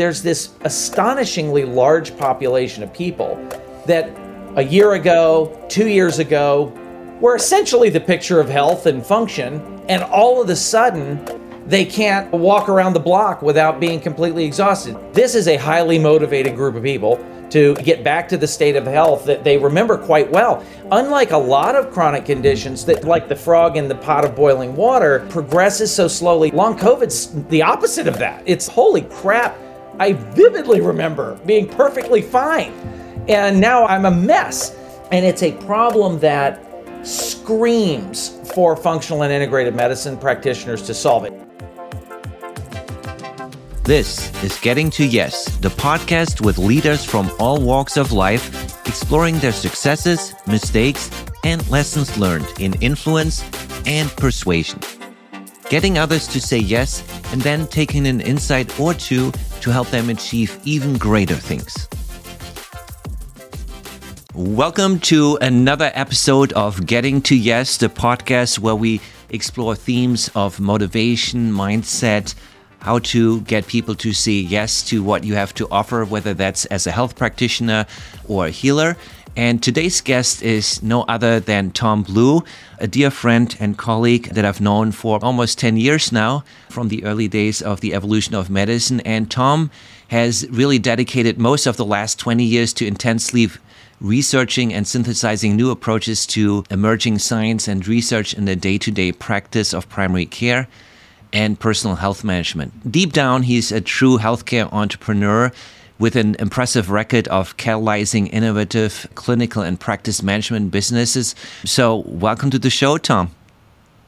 there's this astonishingly large population of people that a year ago, two years ago, were essentially the picture of health and function, and all of a sudden, they can't walk around the block without being completely exhausted. This is a highly motivated group of people to get back to the state of health that they remember quite well. Unlike a lot of chronic conditions that, like the frog in the pot of boiling water, progresses so slowly, long COVID's the opposite of that. It's holy crap. I vividly remember being perfectly fine. And now I'm a mess. And it's a problem that screams for functional and integrated medicine practitioners to solve it. This is Getting to Yes, the podcast with leaders from all walks of life, exploring their successes, mistakes, and lessons learned in influence and persuasion. Getting others to say yes and then taking an insight or two to help them achieve even greater things. Welcome to another episode of Getting to Yes, the podcast where we explore themes of motivation, mindset, how to get people to say yes to what you have to offer, whether that's as a health practitioner or a healer. And today's guest is no other than Tom Blue, a dear friend and colleague that I've known for almost 10 years now from the early days of the evolution of medicine. And Tom has really dedicated most of the last 20 years to intensely researching and synthesizing new approaches to emerging science and research in the day to day practice of primary care and personal health management. Deep down, he's a true healthcare entrepreneur with an impressive record of catalyzing innovative clinical and practice management businesses. So, welcome to the show, Tom.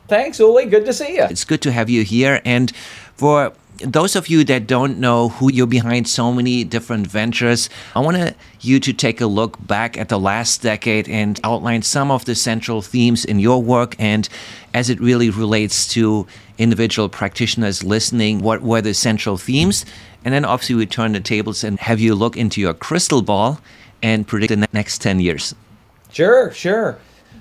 Thanks, Uli. Good to see you. It's good to have you here. And for those of you that don't know who you're behind so many different ventures, I want you to take a look back at the last decade and outline some of the central themes in your work and as it really relates to individual practitioners listening, what were the central themes? And then obviously we turn the tables and have you look into your crystal ball and predict the next 10 years. Sure, sure.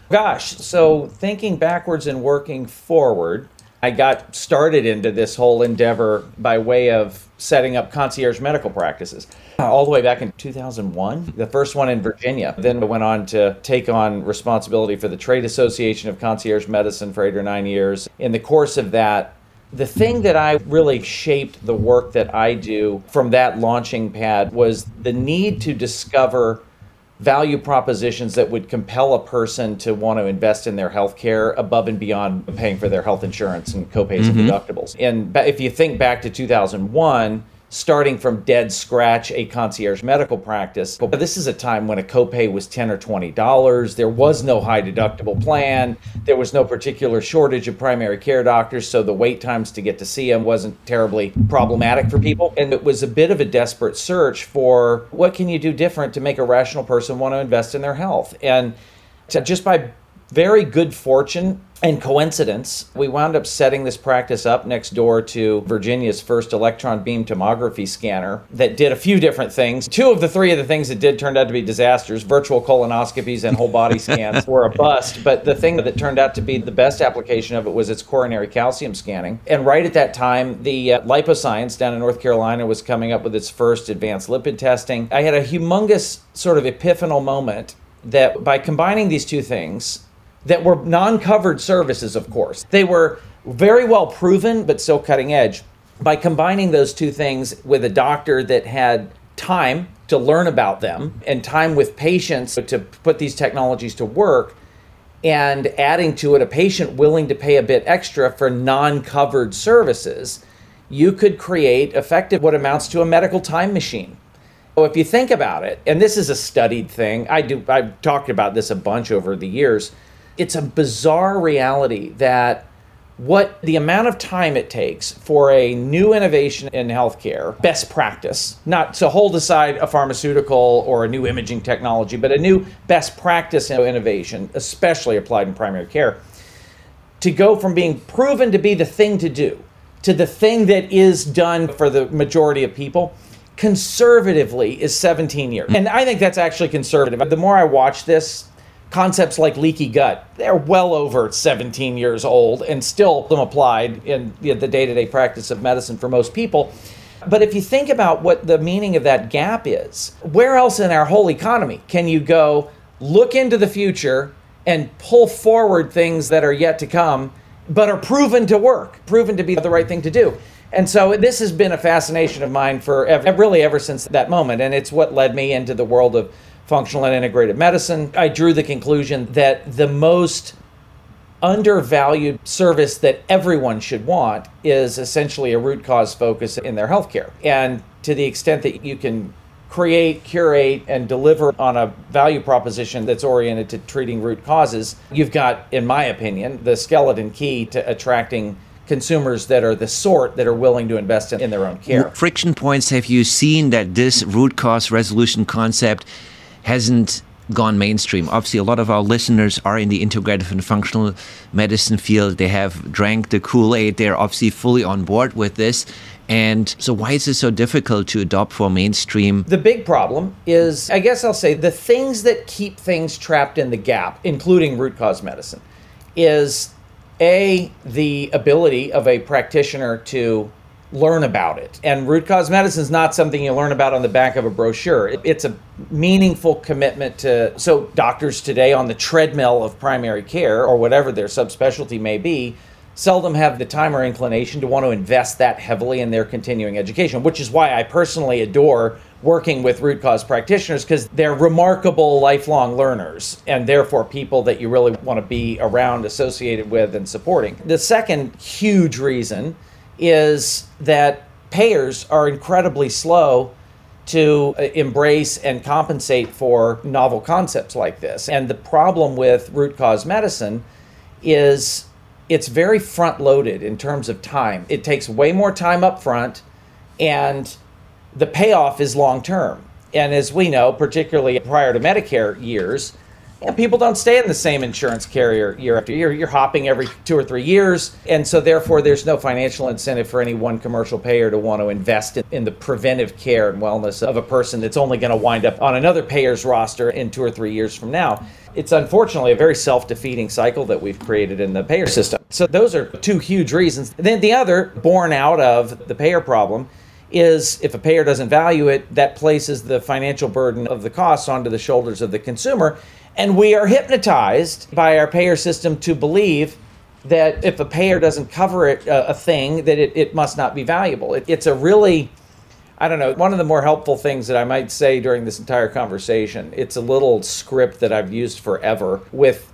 Gosh, so thinking backwards and working forward, I got started into this whole endeavor by way of setting up concierge medical practices all the way back in 2001, the first one in Virginia. Then I went on to take on responsibility for the Trade Association of Concierge Medicine for eight or nine years. In the course of that, the thing that I really shaped the work that I do from that launching pad was the need to discover value propositions that would compel a person to want to invest in their health care above and beyond paying for their health insurance and copays mm-hmm. and deductibles. And if you think back to 2001, starting from dead scratch a concierge medical practice. But this is a time when a copay was 10 or 20 dollars. There was no high deductible plan. There was no particular shortage of primary care doctors, so the wait times to get to see them wasn't terribly problematic for people. And it was a bit of a desperate search for what can you do different to make a rational person want to invest in their health. And just by very good fortune and coincidence, we wound up setting this practice up next door to Virginia's first electron beam tomography scanner that did a few different things. Two of the three of the things it did turned out to be disasters. Virtual colonoscopies and whole body scans were a bust. But the thing that turned out to be the best application of it was its coronary calcium scanning. And right at that time, the uh, LipoScience down in North Carolina was coming up with its first advanced lipid testing. I had a humongous sort of epiphanal moment that by combining these two things, that were non covered services, of course. They were very well proven, but still cutting edge. By combining those two things with a doctor that had time to learn about them and time with patients to put these technologies to work, and adding to it a patient willing to pay a bit extra for non covered services, you could create effective what amounts to a medical time machine. So if you think about it, and this is a studied thing, I do I've talked about this a bunch over the years it's a bizarre reality that what the amount of time it takes for a new innovation in healthcare, best practice, not to hold aside a pharmaceutical or a new imaging technology, but a new best practice innovation, especially applied in primary care, to go from being proven to be the thing to do to the thing that is done for the majority of people conservatively is 17 years. And I think that's actually conservative. The more I watch this, concepts like leaky gut, they're well over 17 years old and still them applied in the day to day practice of medicine for most people. But if you think about what the meaning of that gap is, where else in our whole economy can you go look into the future and pull forward things that are yet to come, but are proven to work, proven to be the right thing to do? And so this has been a fascination of mine for really ever since that moment. And it's what led me into the world of functional and integrative medicine. I drew the conclusion that the most undervalued service that everyone should want is essentially a root cause focus in their healthcare. And to the extent that you can create, curate, and deliver on a value proposition that's oriented to treating root causes, you've got, in my opinion, the skeleton key to attracting consumers that are the sort that are willing to invest in, in their own care. Friction points have you seen that this root cause resolution concept hasn't gone mainstream. Obviously, a lot of our listeners are in the integrative and functional medicine field. They have drank the Kool Aid. They're obviously fully on board with this. And so, why is it so difficult to adopt for mainstream? The big problem is, I guess I'll say, the things that keep things trapped in the gap, including root cause medicine, is A, the ability of a practitioner to learn about it. And root cause medicine is not something you learn about on the back of a brochure. It's a meaningful commitment to. So, doctors today on the treadmill of primary care or whatever their subspecialty may be seldom have the time or inclination to want to invest that heavily in their continuing education, which is why I personally adore working with root cause practitioners because they're remarkable lifelong learners and therefore people that you really want to be around, associated with, and supporting. The second huge reason is that payers are incredibly slow to uh, embrace and compensate for novel concepts like this. And the problem with root cause medicine is it's very front loaded in terms of time. It takes way more time up front and the payoff is long term. And as we know, particularly prior to Medicare years, and people don't stay in the same insurance carrier year after year. You're hopping every two or three years. And so, therefore, there's no financial incentive for any one commercial payer to want to invest in, in the preventive care and wellness of a person that's only going to wind up on another payer's roster in two or three years from now. It's unfortunately a very self defeating cycle that we've created in the payer system. So, those are two huge reasons. Then, the other, born out of the payer problem, is if a payer doesn't value it, that places the financial burden of the costs onto the shoulders of the consumer. And we are hypnotized by our payer system to believe that if a payer doesn't cover it, uh, a thing, that it, it must not be valuable. It, it's a really, I don't know, one of the more helpful things that I might say during this entire conversation. It's a little script that I've used forever with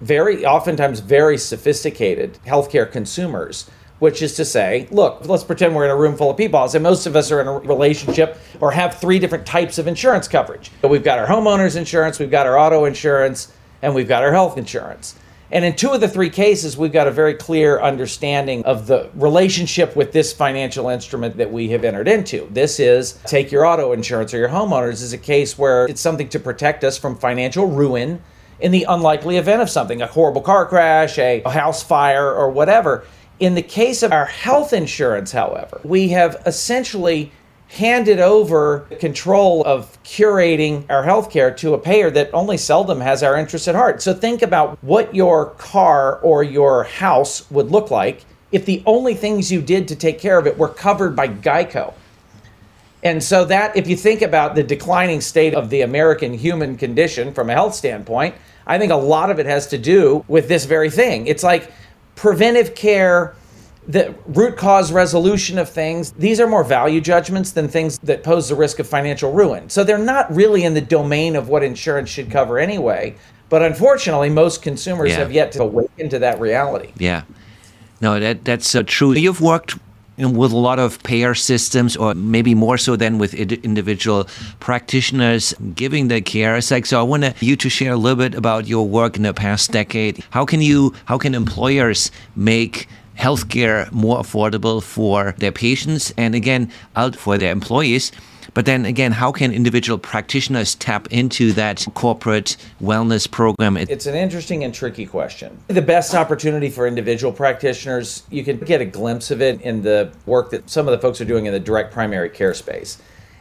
very, oftentimes very sophisticated healthcare consumers which is to say, look, let's pretend we're in a room full of people. I'll say most of us are in a relationship or have three different types of insurance coverage. But we've got our homeowners insurance, we've got our auto insurance, and we've got our health insurance. And in two of the three cases, we've got a very clear understanding of the relationship with this financial instrument that we have entered into. This is take your auto insurance or your homeowners is a case where it's something to protect us from financial ruin in the unlikely event of something, a horrible car crash, a house fire, or whatever. In the case of our health insurance, however, we have essentially handed over control of curating our healthcare to a payer that only seldom has our interests at heart. So think about what your car or your house would look like if the only things you did to take care of it were covered by Geico. And so that if you think about the declining state of the American human condition from a health standpoint, I think a lot of it has to do with this very thing. It's like preventive care, the root cause resolution of things, these are more value judgments than things that pose the risk of financial ruin. So they're not really in the domain of what insurance should cover anyway. But unfortunately, most consumers Yeah. have yet to awaken to that reality. Yeah. No, that that's uh, true. You've worked with a lot of payer systems, or maybe more so than with id- individual practitioners giving the care. Like, so I want you to share a little bit about your work in the past decade. How can you, how can employers make healthcare more affordable for their patients and again, out for their employees? But then again, how can individual practitioners tap into that corporate wellness program? It's an interesting and tricky question. The best opportunity for individual practitioners, you can get a glimpse of it in the work that some of the folks are doing in the direct primary care space.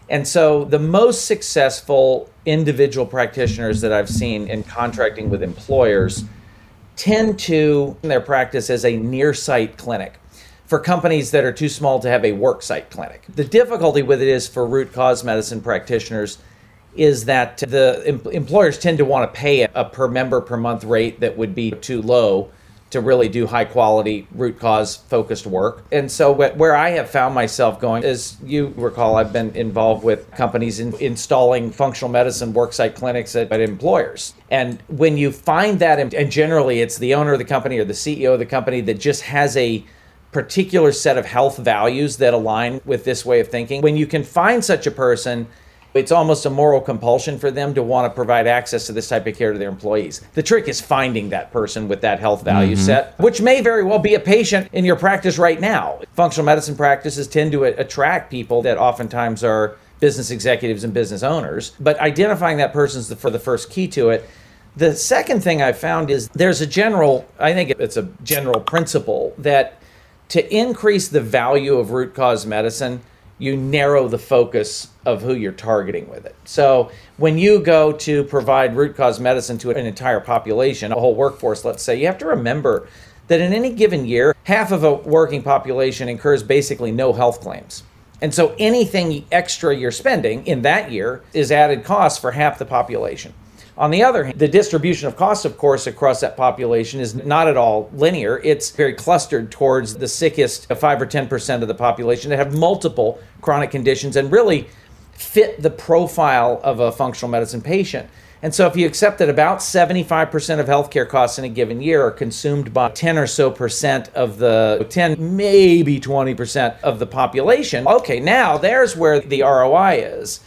And so the most successful individual practitioners that I've seen in contracting with employers tend to in their practice as a near site clinic. For companies that are too small to have a worksite clinic. The difficulty with it is for root cause medicine practitioners is that the em- employers tend to want to pay a per member per month rate that would be too low to really do high quality root cause focused work. And so where I have found myself going as you recall I've been involved with companies in installing functional medicine worksite clinics at, at employers. And when you find that and generally it's the owner of the company or the CEO of the company that just has a particular set of health values that align with this way of thinking. When you can find such a person it's almost a moral compulsion for them to want to provide access to this type of care to their employees. The trick is finding that person with that health value mm-hmm. set, which may very well be a patient in your practice right now. Functional medicine practices tend to attract people that oftentimes are business executives and business owners, but identifying that person is the, for the first key to it. The second thing I found is there's a general, I think it's a general principle that to increase the value of root cause medicine, you narrow the focus of who you're targeting with it. So when you go to provide root cause medicine to an entire population, a whole workforce, let's say, you have to remember that in any given year, half of a working population incurs basically no health claims. And so anything extra you're spending in that year is added cost for half the population. On the other hand, the distribution of costs, of course, across that population is not at all linear. It's very clustered towards the sickest 5 or 10% of the population that have multiple chronic conditions and really fit the profile of a functional medicine patient. And so, if you accept that about 75% of healthcare costs in a given year are consumed by 10 or so percent of the 10, maybe 20% of the population, okay, now there's where the ROI is.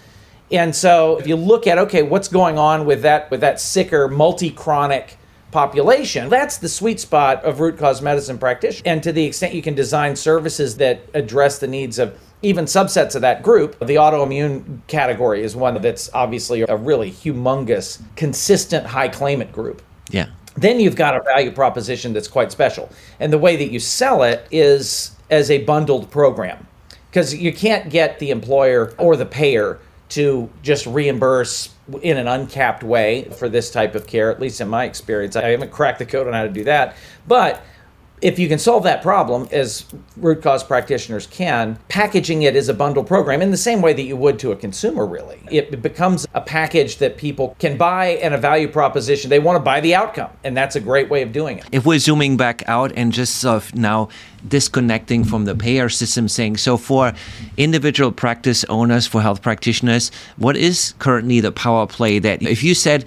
And so if you look at okay, what's going on with that with that sicker multi-chronic population, that's the sweet spot of root cause medicine practitioners. And to the extent you can design services that address the needs of even subsets of that group, the autoimmune category is one that's obviously a really humongous, consistent high claimant group. Yeah. Then you've got a value proposition that's quite special. And the way that you sell it is as a bundled program. Because you can't get the employer or the payer to just reimburse in an uncapped way for this type of care, at least in my experience. I haven't cracked the code on how to do that. But if you can solve that problem, as root cause practitioners can, packaging it as a bundle program in the same way that you would to a consumer, really. It becomes a package that people can buy and a value proposition. They want to buy the outcome, and that's a great way of doing it. If we're zooming back out and just now disconnecting from the payer system, saying, so for individual practice owners, for health practitioners, what is currently the power play that if you said,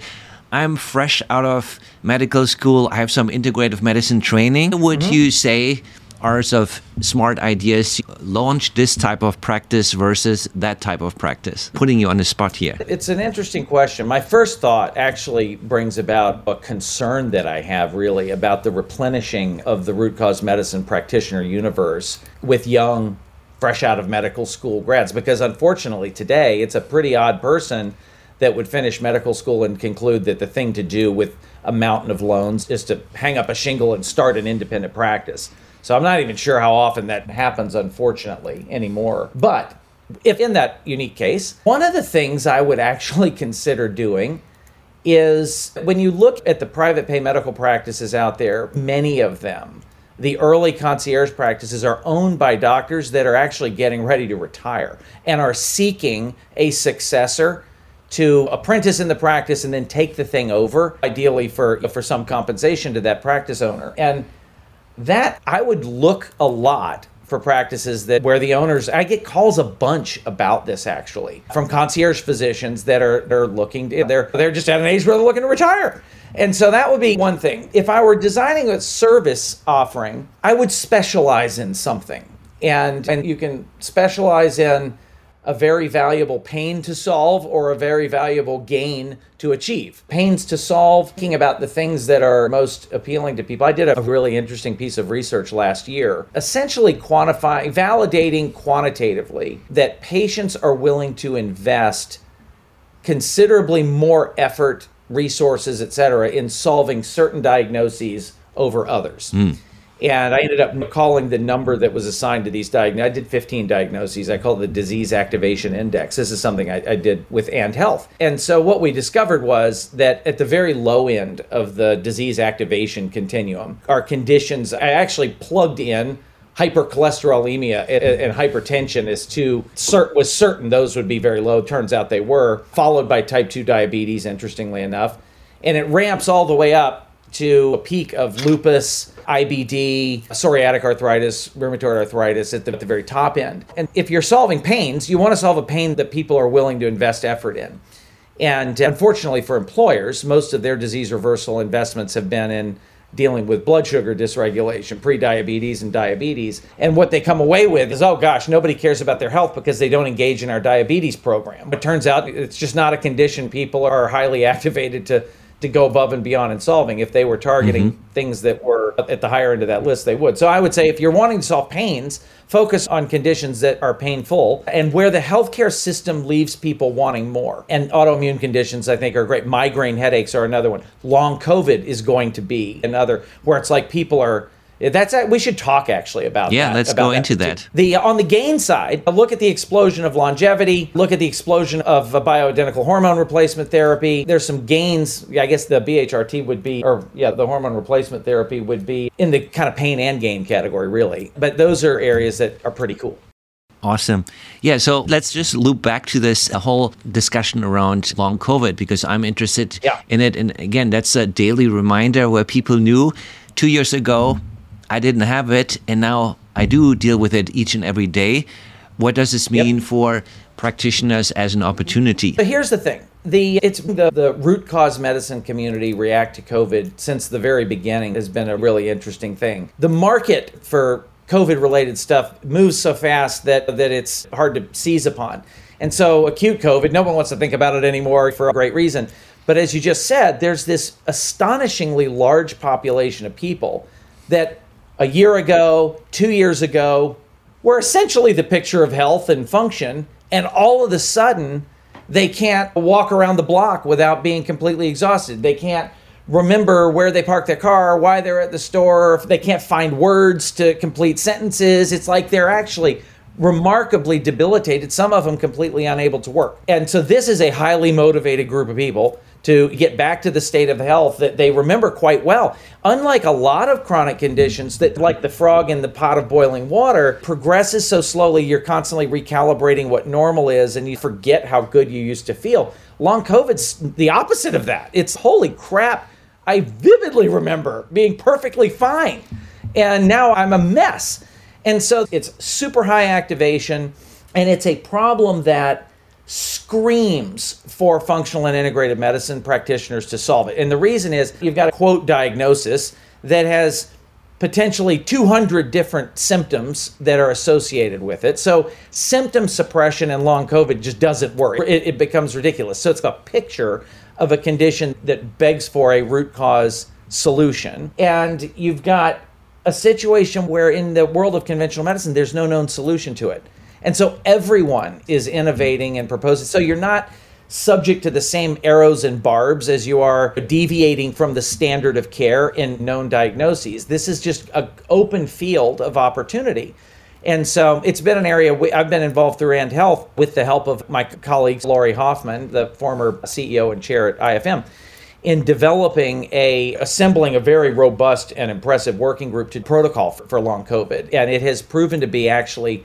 I'm fresh out of medical school, I have some integrative medicine training. Would mm-hmm. you say are of smart ideas launch this type of practice versus that type of practice? Putting you on the spot here. It's an interesting question. My first thought actually brings about a concern that I have really about the replenishing of the root cause medicine practitioner universe with young, fresh out of medical school grads, because unfortunately today it's a pretty odd person that would finish medical school and conclude that the thing to do with a mountain of loans is to hang up a shingle and start an independent practice. So I'm not even sure how often that happens, unfortunately, anymore. But if in that unique case, one of the things I would actually consider doing is when you look at the private pay medical practices out there, many of them, the early concierge practices are owned by doctors that are actually getting ready to retire and are seeking a successor to apprentice in the practice and then take the thing over, ideally for for some compensation to that practice owner. And that I would look a lot for practices that where the owners I get calls a bunch about this actually from concierge physicians that are they're looking to, they're they're just at an age where they're looking to retire. And so that would be one thing. If I were designing a service offering, I would specialize in something. And and you can specialize in a very valuable pain to solve or a very valuable gain to achieve. Pains to solve, thinking about the things that are most appealing to people. I did a really interesting piece of research last year, essentially quantifying, validating quantitatively that patients are willing to invest considerably more effort, resources, et cetera, in solving certain diagnoses over others. Mm. And I ended up calling the number that was assigned to these diagnoses. I did 15 diagnoses. I call it the disease activation index. This is something I, I did with And Health. And so what we discovered was that at the very low end of the disease activation continuum are conditions I actually plugged in hypercholesterolemia and, hypertension is too cert, was certain those would be very low. Turns out they were, followed by type 2 diabetes, interestingly enough. And it ramps all the way up to a peak of lupus, IBD, psoriatic arthritis, rheumatoid arthritis at the, at the very top end. And if you're solving pains, you want to solve a pain that people are willing to invest effort in. And uh, unfortunately for employers, most of their disease reversal investments have been in dealing with blood sugar dysregulation, prediabetes, and diabetes. And what they come away with is, oh gosh, nobody cares about their health because they don't engage in our diabetes program. It turns out it's just not a condition people are highly activated to to go above and beyond in solving. If they were targeting mm-hmm. things that were at the higher end of that list, they would. So I would say if you're wanting to solve pains, focus on conditions that are painful and where the healthcare system leaves people wanting more. And autoimmune conditions, I think, are great. Migraine headaches are another one. Long COVID is going to be another where it's like people are that's we should talk actually about yeah. That, let's about go that. into that. The on the gain side, look at the explosion of longevity. Look at the explosion of bioidentical hormone replacement therapy. There's some gains. I guess the BHRT would be, or yeah, the hormone replacement therapy would be in the kind of pain and gain category, really. But those are areas that are pretty cool. Awesome. Yeah, so let's just loop back to this whole discussion around long COVID because I'm interested yeah. in it. And again, that's a daily reminder where people knew two years ago I didn't have it, and now I do deal with it each and every day. What does this mean yep. for practitioners as an opportunity? So here's the thing. The it's the, the root cause medicine community react to COVID since the very beginning has been a really interesting thing. The market for COVID related stuff moves so fast that that it's hard to seize upon. And so acute COVID, no one wants to think about it anymore for a great reason. But as you just said, there's this astonishingly large population of people that a year ago, two years ago, were essentially the picture of health and function. And all of a sudden, they can't walk around the block without being completely exhausted. They can't remember where they parked their car, why they're at the store, they can't find words to complete sentences. It's like they're actually remarkably debilitated, some of them completely unable to work. And so this is a highly motivated group of people to get back to the state of health that they remember quite well. Unlike a lot of chronic conditions that, like the frog in the pot of boiling water, progresses so slowly you're constantly recalibrating what normal is and you forget how good you used to feel. Long COVID's the opposite of that. It's holy crap. I vividly remember being perfectly fine. And now I'm a mess. And so it's super high activation, and it's a problem that screams for functional and integrated medicine practitioners to solve it. And the reason is you've got a quote diagnosis that has potentially 200 different symptoms that are associated with it. So symptom suppression and long COVID just doesn't work. It, it becomes ridiculous. So it's a picture of a condition that begs for a root cause solution. And you've got a situation where in the world of conventional medicine, there's no known solution to it. And so everyone is innovating and proposing. So you're not subject to the same arrows and barbs as you are deviating from the standard of care in known diagnoses. This is just an open field of opportunity. And so it's been an area we, I've been involved through And Health with the help of my colleagues, Laurie Hoffman, the former CEO and chair at IFM, in developing a, assembling a very robust and impressive working group to protocol for, for long COVID. And it has proven to be actually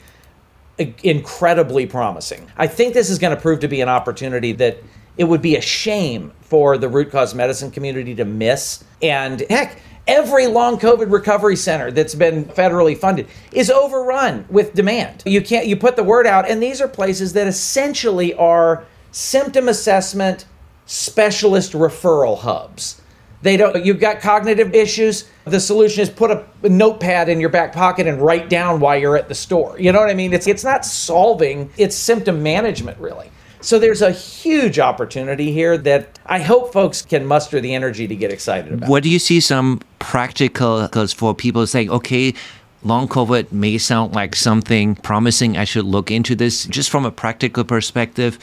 incredibly promising. I think this is going to prove to be an opportunity that it would be a shame for the root cause medicine community to miss. And heck, every long COVID recovery center that's been federally funded is overrun with demand. You can't you put the word out and these are places that essentially are symptom assessment specialist referral hubs. They don't you've got cognitive issues, the solution is put a, notepad in your back pocket and write down while you're at the store. You know what I mean? It's it's not solving, it's symptom management really. So there's a huge opportunity here that I hope folks can muster the energy to get excited about. What do you see some practical cause for people saying, okay, long COVID may sound like something promising. I should look into this just from a practical perspective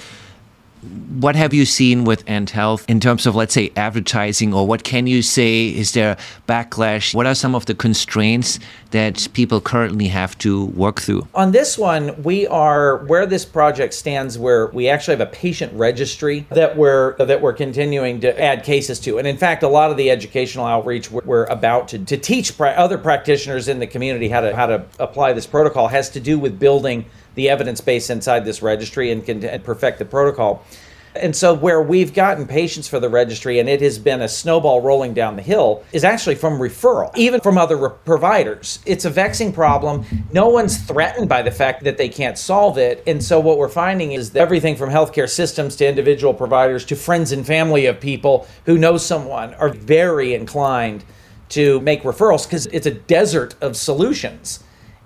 what have you seen with And Health in terms of, let's say, advertising, or what can you say? Is there backlash? What are some of the constraints that people currently have to work through? On this one, we are where this project stands. Where we actually have a patient registry that we're that we're continuing to add cases to, and in fact, a lot of the educational outreach we're about to, to teach other practitioners in the community how to how to apply this protocol has to do with building the evidence base inside this registry and can and perfect the protocol. And so, where we've gotten patients for the registry, and it has been a snowball rolling down the hill, is actually from referral, even from other re- providers. It's a vexing problem. No one's threatened by the fact that they can't solve it. And so, what we're finding is that everything from healthcare systems to individual providers to friends and family of people who know someone are very inclined to make referrals because it's a desert of solutions.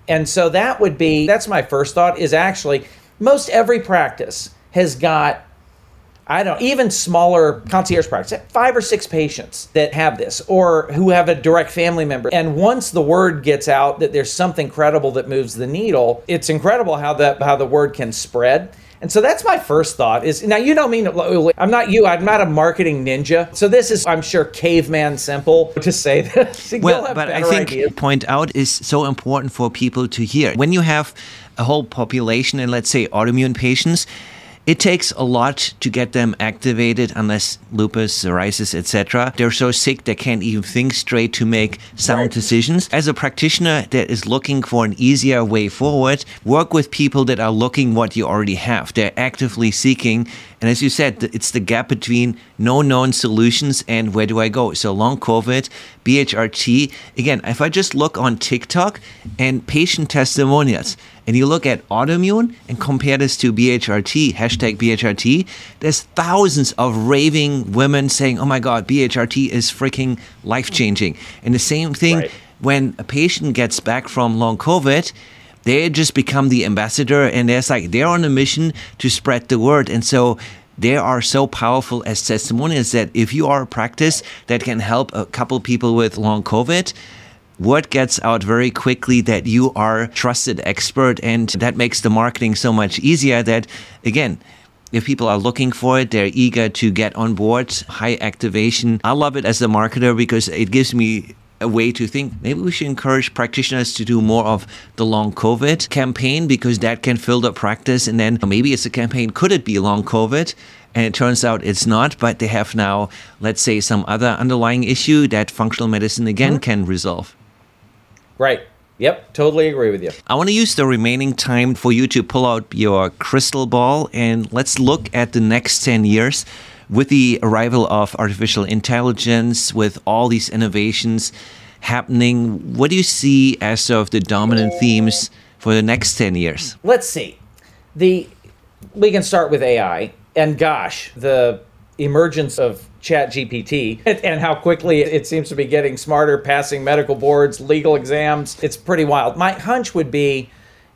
And so that would be that's my first thought is actually most every practice has got I don't even smaller concierge practice, five or six patients that have this or who have a direct family member. And once the word gets out that there's something credible that moves the needle, it's incredible how that how the word can spread. And so that's my first thought is now you don't mean I'm not you I'm not a marketing ninja so this is I'm sure caveman simple to say this. well, but I think ideas. point out is so important for people to hear when you have a whole population and let's say autoimmune patients it takes a lot to get them activated unless lupus, psoriasis, etc. They're so sick they can't even think straight to make sound right. decisions. As a practitioner that is looking for an easier way forward, work with people that are looking what you already have. They're actively seeking and as you said, it's the gap between no known solutions and where do I go? So long COVID, BHRT. Again, if I just look on TikTok and patient testimonials, and you look at autoimmune and compare this to BHRT, hashtag BHRT, there's thousands of raving women saying, oh my God, BHRT is freaking life changing. And the same thing right. when a patient gets back from long COVID, they just become the ambassador and they're like they're on a mission to spread the word and so they are so powerful as testimonials that if you are a practice that can help a couple people with long covid word gets out very quickly that you are trusted expert and that makes the marketing so much easier that again if people are looking for it, they're eager to get on board. High activation. I love it as a marketer because it gives me a way to think maybe we should encourage practitioners to do more of the long COVID campaign because that can fill the practice. And then maybe it's a campaign, could it be long COVID? And it turns out it's not, but they have now, let's say, some other underlying issue that functional medicine again mm-hmm. can resolve. Right. Yep, totally agree with you. I want to use the remaining time for you to pull out your crystal ball and let's look at the next 10 years with the arrival of artificial intelligence, with all these innovations happening, what do you see as sort of the dominant themes for the next 10 years? Let's see. The we can start with AI and gosh, the emergence of chat gpt and how quickly it seems to be getting smarter passing medical boards legal exams it's pretty wild my hunch would be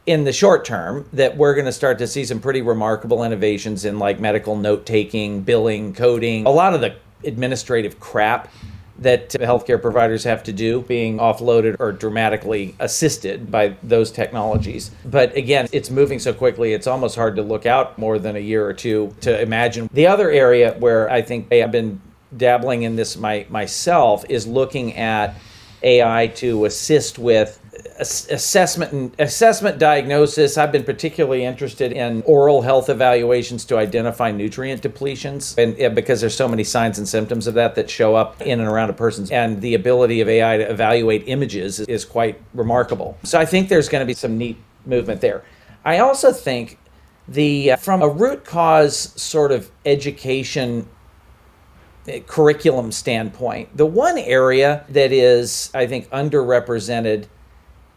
in the short term that we're going to start to see some pretty remarkable innovations in like medical note taking, billing, coding, a lot of the administrative crap that healthcare providers have to do being offloaded or dramatically assisted by those technologies. But again, it's moving so quickly, it's almost hard to look out more than a year or two to imagine. The other area where I think I've been dabbling in this my, myself is looking at AI to assist with assessment and assessment diagnosis. I've been particularly interested in oral health evaluations to identify nutrient depletions and, because there's so many signs and symptoms of that that show up in and around a person's and the ability of ai to evaluate images is quite remarkable. So i think there's going to be some neat movement there. I also think the uh, from a root cause sort of education uh, curriculum standpoint the one area that is i think underrepresented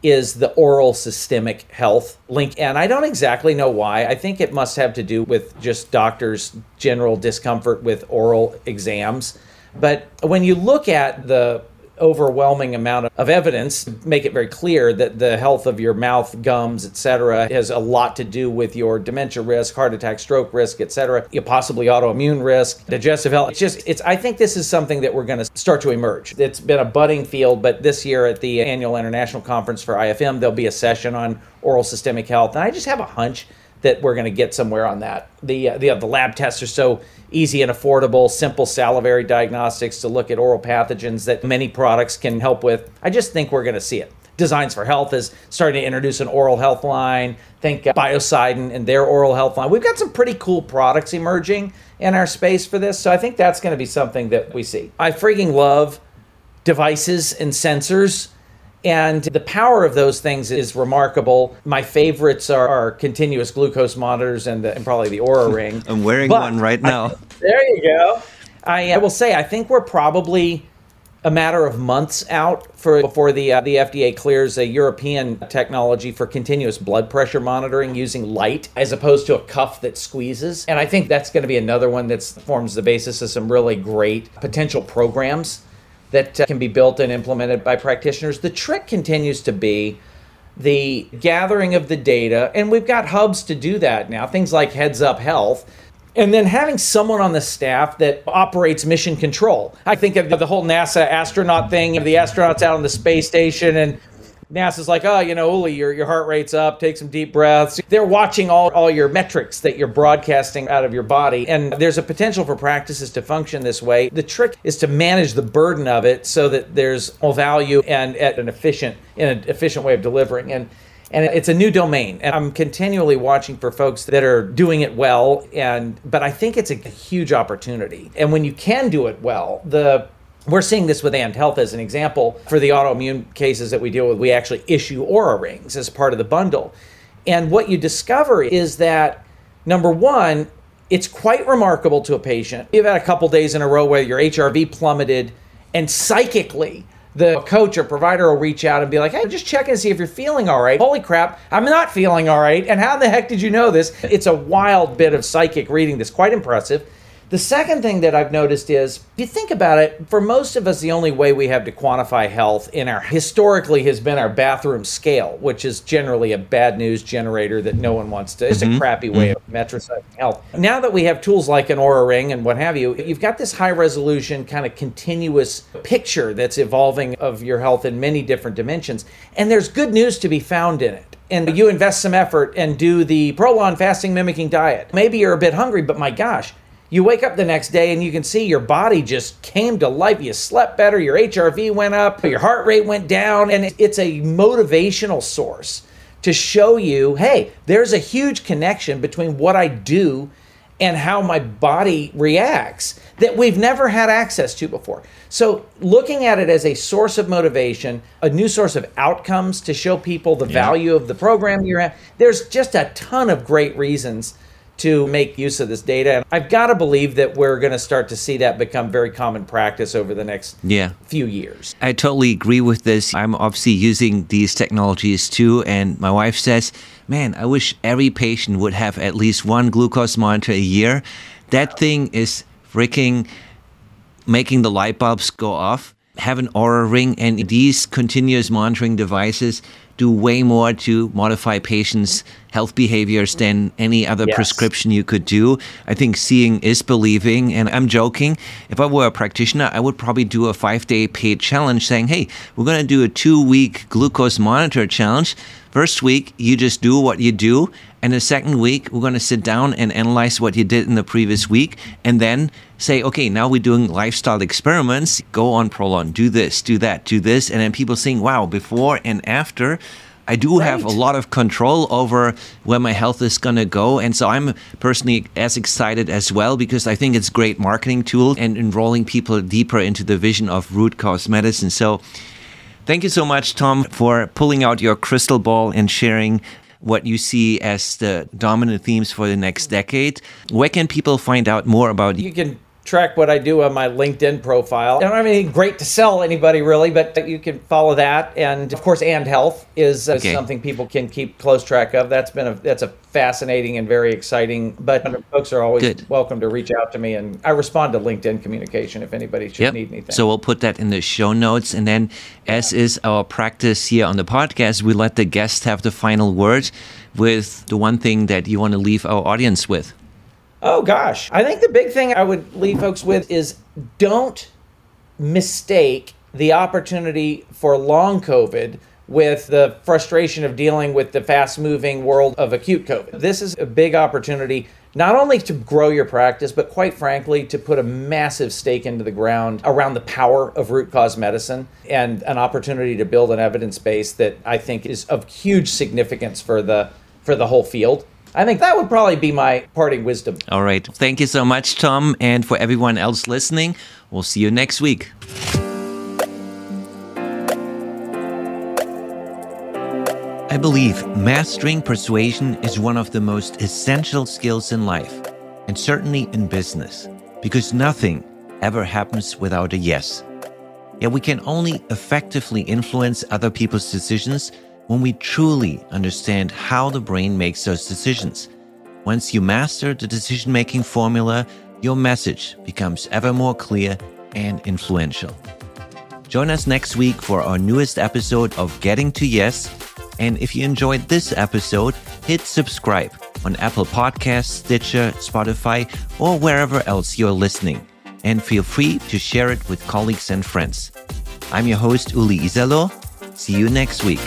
is the oral systemic health link. And I don't exactly know why. I think it must have to do with just doctors' general discomfort with oral exams. But when you look at the overwhelming amount of evidence make it very clear that the health of your mouth gums etc has a lot to do with your dementia risk heart attack stroke risk etc possibly autoimmune risk digestive health. It's just it's i think this is something that we're going to start to emerge. It's been a budding field but this year at the annual international conference for ifm there'll be a session on oral systemic health and i just have a hunch that we're going to get somewhere on that. The, uh, the, the lab tests are so easy and affordable, simple salivary diagnostics to look at oral pathogens that many products can help with. I just think we're going to see it. Designs for Health is starting to introduce an oral health line. Think uh, Biocidin and their oral health line. We've got some pretty cool products emerging in our space for this. So I think that's going to be something that we see. I freaking love devices and sensors. And the power of those things is remarkable. My favorites are, are continuous glucose monitors and, the, and probably the Aura Ring. I'm wearing but one right now. I, there you go. I, I will say, I think we're probably a matter of months out for before the uh, the FDA clears a European technology for continuous blood pressure monitoring using light as opposed to a cuff that squeezes. And I think that's going to be another one that forms the basis of some really great potential programs that uh, can be built and implemented by practitioners. The trick continues to be the gathering of the data, and we've got hubs to do that now. Things like Heads Up Health. And then having someone on the staff that operates mission control. I think of the whole NASA astronaut thing, of the astronauts out on the space station and NASA's like, oh, you know, Uli, your, your heart rate's up, take some deep breaths. They're watching all, all your metrics that you're broadcasting out of your body. And there's a potential for practices to function this way. The trick is to manage the burden of it so that there's value and at an efficient, in an efficient way of delivering. And and it's a new domain and i'm continually watching for folks that are doing it well and but i think it's a huge opportunity and when you can do it well the we're seeing this with And Health as an example. For the autoimmune cases that we deal with, we actually issue aura rings as part of the bundle. And what you discover is that, number one, it's quite remarkable to a patient. You've had a couple days in a row where your HRV plummeted, and psychically, the coach or provider will reach out and be like, hey, just check and see if you're feeling all right. Holy crap, I'm not feeling all right. And how the heck did you know this? It's a wild bit of psychic reading that's quite impressive. The second thing that I've noticed is, if you think about it, for most of us, the only way we have to quantify health in our historically has been our bathroom scale, which is generally a bad news generator that no one wants to. It's mm-hmm. a crappy way mm-hmm. of metricizing health. Now that we have tools like an Aura Ring and what have you, you've got this high resolution kind of continuous picture that's evolving of your health in many different dimensions, and there's good news to be found in it and you invest some effort and do the prolonged fasting mimicking diet. Maybe you're a bit hungry, but my gosh, you wake up the next day and you can see your body just came to life. You slept better, your HRV went up, your heart rate went down, and it's a motivational source to show you hey, there's a huge connection between what I do and how my body reacts that we've never had access to before. So, looking at it as a source of motivation, a new source of outcomes to show people the yeah. value of the program you're at, there's just a ton of great reasons to make use of this data. And I've got to believe that we're going to start to see that become very common practice over the next yeah. few years. I totally agree with this. I'm obviously using these technologies too. And my wife says, man, I wish every patient would have at least one glucose monitor a year. That thing is freaking making the light bulbs go off. Have an aura ring and these continuous monitoring devices do way more to modify patients' health behaviors than any other yes. prescription you could do. I think seeing is believing. And I'm joking. If I were a practitioner, I would probably do a five day paid challenge saying, hey, we're going to do a two week glucose monitor challenge. First week, you just do what you do. And the second week, we're going to sit down and analyze what you did in the previous week. And then say, okay, now we're doing lifestyle experiments. Go on Prolon, do this, do that, do this. And then people saying, wow, before and after, I do right. have a lot of control over where my health is going to go. And so I'm personally as excited as well because I think it's a great marketing tool and enrolling people deeper into the vision of root cause medicine. So thank you so much, Tom, for pulling out your crystal ball and sharing what you see as the dominant themes for the next decade. Where can people find out more about you? You can track what I do on my LinkedIn profile. I don't have anything great to sell anybody really, but you can follow that. And of course, and health is, okay. something people can keep close track of. That's been a that's a fascinating and very exciting. But folks are always Good. welcome to reach out to me, and I respond to LinkedIn communication if anybody should yep. need anything. So we'll put that in the show notes, and then as is our practice here on the podcast, we let the guests have the final word with the one thing that you want to leave our audience with. Oh gosh. I think the big thing I would leave folks with is don't mistake the opportunity for long COVID with the frustration of dealing with the fast moving world of acute COVID. This is a big opportunity not only to grow your practice, but quite frankly, to put a massive stake into the ground around the power of root cause medicine and an opportunity to build an evidence base that I think is of huge significance for the for the whole field. I think that would probably be my parting wisdom. All right. Thank you so much, Tom. And for everyone else listening, we'll see you next week. I believe mastering persuasion is one of the most essential skills in life, and certainly in business, because nothing ever happens without a yes. Yet we can only effectively influence other people's decisions when we truly understand how the brain makes those decisions. Once you master the decision making formula, your message becomes ever more clear and influential. Join us next week for our newest episode of Getting to Yes and if you enjoyed this episode, hit subscribe on Apple Podcasts, Stitcher, Spotify, or wherever else you're listening. And feel free to share it with colleagues and friends. I'm your host, Uli Iserloh. See you next week.